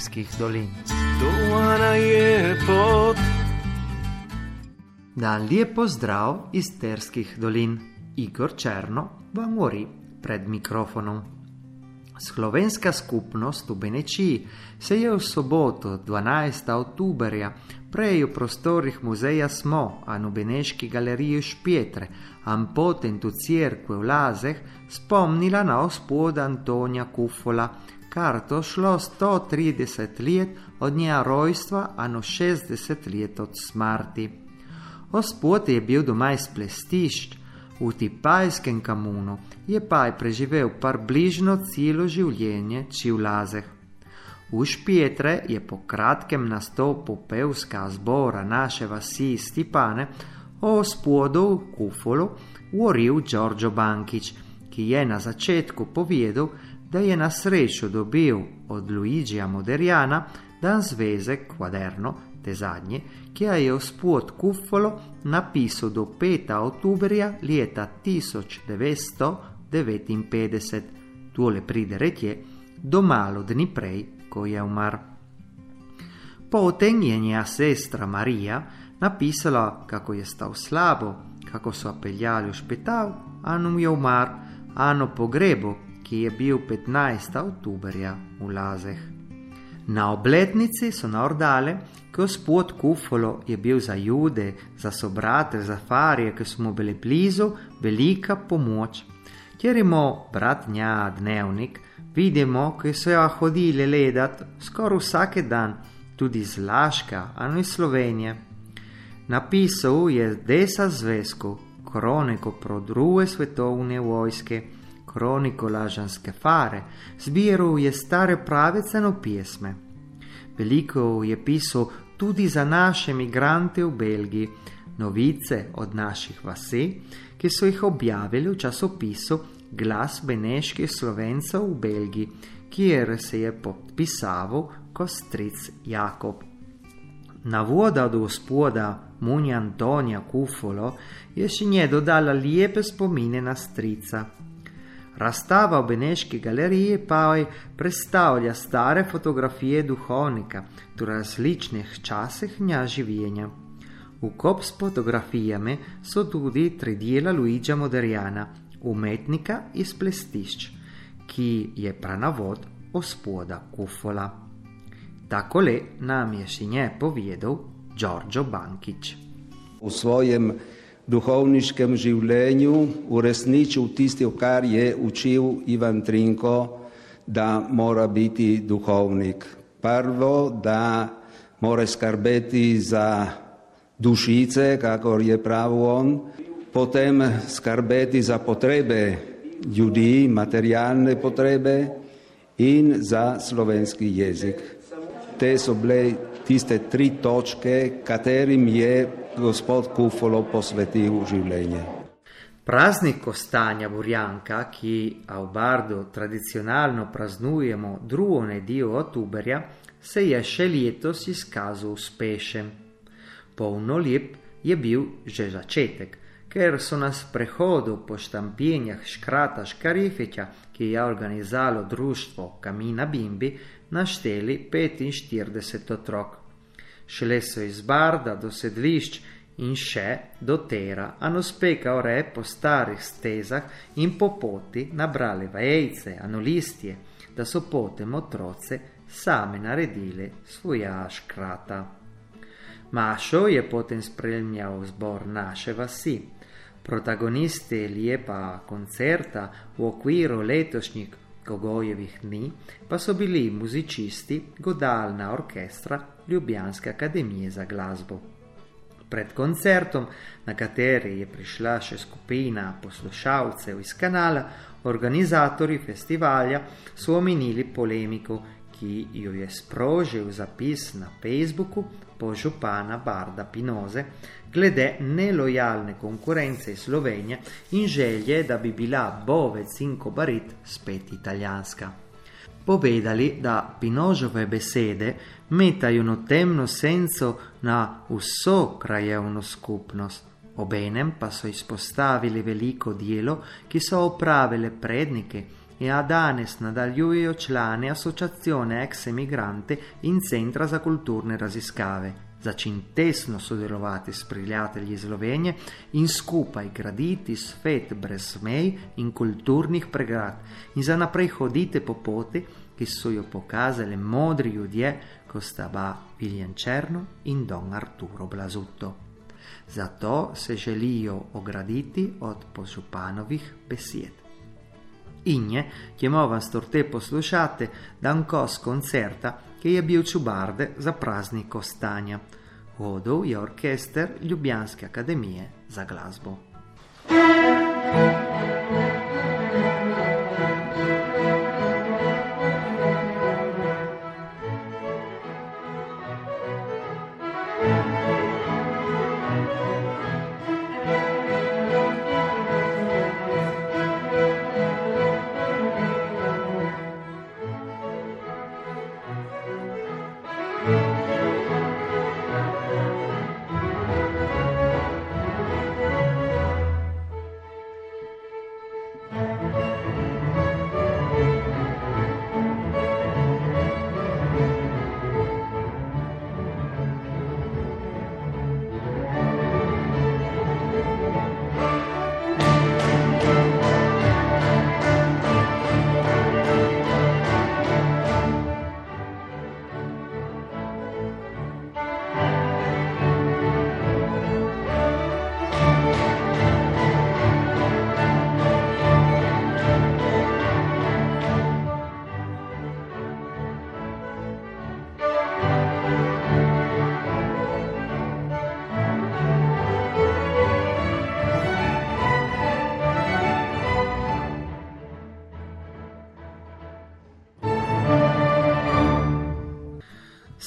Sterskih dolin. Dovana je pot. Dan lepo zdrav iz Sterskih dolin. Igor Černo vam govori pred mikrofonom. Slovenska skupnost v Benečiji se je v soboto 12. oktoberja prej v prostorih muzeja Smo, a v Beneški galeriji Špietre, ampotentu Cirkve v Lazeh, spomnila na ospod Antonija Kufola, kar to šlo 130 let od njega rojstva, a no 60 let od smrti. Ospod je bil doma iz plestišč, v Tipajskem kamunu je pa je preživel par bližno celo življenje či v Lazeh. V Špietre je po kratkem nastopu pevska zbora naše vasi Stipane o spodu Kufolu govoril Giorgio Bankič, ki je na začetku povedal, da je na srečo dobil od Luigija Moderjana dan zvezek kvaderno, te zadnje, ki je v spod Kufolo napisal do 5. oktoberja leta 1959, tole pride retje, do malo dni prej, ko je umar. Potem je nja sestra Marija napisala, kako je stal slabo, kako so peljali v špital, anu je umar, anu pogrebo, ki je bil 15. oktoberja v Lazeh. Na obletnici so naordale, gospod Kufolo je bil za jude, za sobrate, za farje, ki smo bili blizu, velika pomoč. Ker imamo brat nja dnevnik, vidimo, ki so jo hodili ledat skoraj vsak dan, tudi z Laška, ali iz Slovenije. Napisal je desa zvezku, kroniko pro druge svetovne vojske, kroniko lažanske fare, zbiral je stare pravice no pisme. Veliko je pisal tudi za naše migrante v Belgiji, novice od naših vasi, ki so jih objavili v časopisu Glas Beneških Slovencev v Belgiji, kjer se je podpisal Kostric Jakob. Na voda od gospoda Munja Antonija Kufolo je še nje dodala lepe spomine na strica. Razstava v Beneški galeriji pa je predstavlja stare fotografije duhovnika v različnih časih nja življenja. V kop s fotografijami so tudi tri dela Luigija Moderjana, umetnika iz plestišč, ki je pranavod ospoda Kufola. Takole nam je še nje povedal Giorgio Bankič. V svojem duhovniškem življenju uresničil tisto, kar je učil Ivan Trinko, da mora biti duhovnik. Prvo, da mora skrbeti za dušice, kakor je pravil on, potem skrbeti za potrebe ljudi, materialne potrebe in za slovenski jezik. Te so bile tiste tri točke, katerim je gospod Kufolo posvetil življenje. Praznik Kostanja Burjanka, ki v Bardu tradicionalno praznujemo drugo nedeljo od Uberja, se je še letos izkazal uspešen. Polno lep je bil že začetek, ker so nas prehodu po štampijenjah škrata Škarifeća, ki je organizalo društvo Kamina Bimbi, našteli 45 otrok. Šele so iz Barda do sedlišč in še do Tera, ano speka ore po starih stezah in po poti nabrali vajejce, ano listje, da so potem otroce same naredili svoja škrata. Mašo je potem spremljal zbor naše vasi. Protagonisti lijepa koncerta v okviru letošnjih Gogojevih dni pa so bili muzicisti Godalna orkestra Ljubljanske akademije za glasbo. Pred koncertom, na kateri je prišla še skupina poslušalcev iz kanala, organizatori festivalja so omenili polemiko, ki jo je sprožil zapis na Facebooku po župana Barda Pinoze glede nelojalne konkurence Slovenije in želje, da bi bila Bovec in Kobarit spet italijanska. Povedali, da Pinožove besede metajo no temno senco na vso krajevno skupnost. Obenem pa so izpostavili veliko delo, ki so opravile prednike e a danes nadaljujejo člani Associazione ex emigrante in Centra za kulturne raziskave. Začin tesno sodelovati s prijatelji iz Slovenije in skupaj graditi svet brez mej in kulturnih pregrad in za naprej hodite po poti, ki so jo pokazali modri ljudje, ko sta ba Viljan Černo in Don Arturo Blazutto. Zato se želijo ograditi od požupanovih besed. Inje, ki ima vas torte poslušate, dan kos koncerta, ki je bil čubarde za praznik ostanja. Vodov je orkester Ljubljanske akademije za glasbo. thank you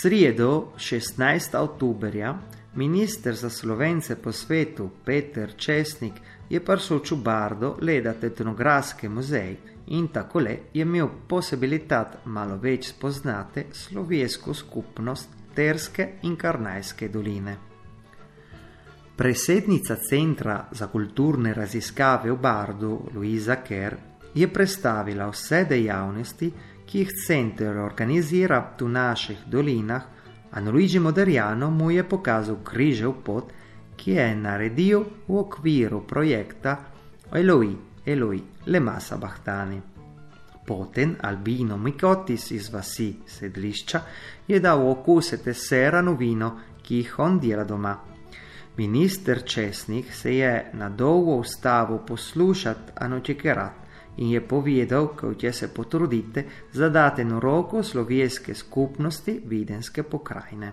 Sredo, 16. oktoberja, minister za slovence po svetu Peter Česnik je prišel v Čubardo gledati etnografski muzej in tako le je imel posibilitat malo več spoznati slovensko skupnost Terske in Karnajske doline. Presednica Centra za kulturne raziskave v Bardu, Luisa Kerr, je predstavila vse dejavnosti, ki jih center organizira v naših dolinah, a Luigi Moderiano mu je pokazal križev pot, ki je naredil v okviru projekta Eloi, Eloi, Le Masa Bahtani. Potem Albino Mikotis iz vasi sedlišča je dal okusiti serano vino, ki jih on dela doma. Minister Česnik se je na dolgo ustavil poslušati Anočikerat, in je povedal, kako se potrudite za dateno roko slovenske skupnosti videnske pokrajine.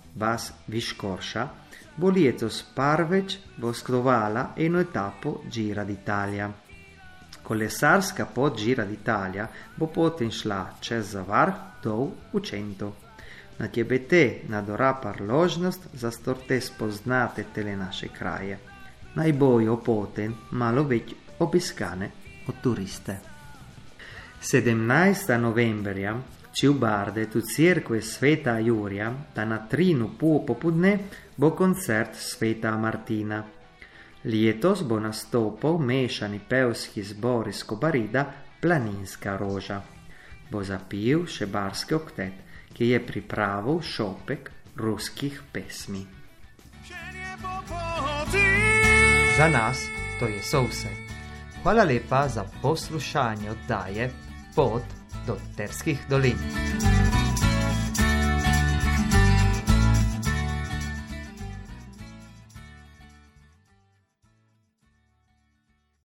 Bas Viškorša bo letos prvič boskrovala eno etapo Gira d'Italia. Kolesarska pot Gira d'Italia bo potem šla čez Zavar do Učento. na tebe te nadora parložnost, zastorte spoznate tele naše kraje. Naj bojo poten malo več obiskane od turiste. 17. novembrja u Barde tu cerkve Sveta Jurija, da na trinu pol popodne bo koncert Sveta Martina. Letos bo nastopil mešani pevski zbor iz Kobarida Planinska roža. Bo zapil še barski oktet, ki je pripravil šopek ruskih pesmi. Za nas to je vse. Hvala lepa za poslušanje oddaje Pot do Terskih dolin.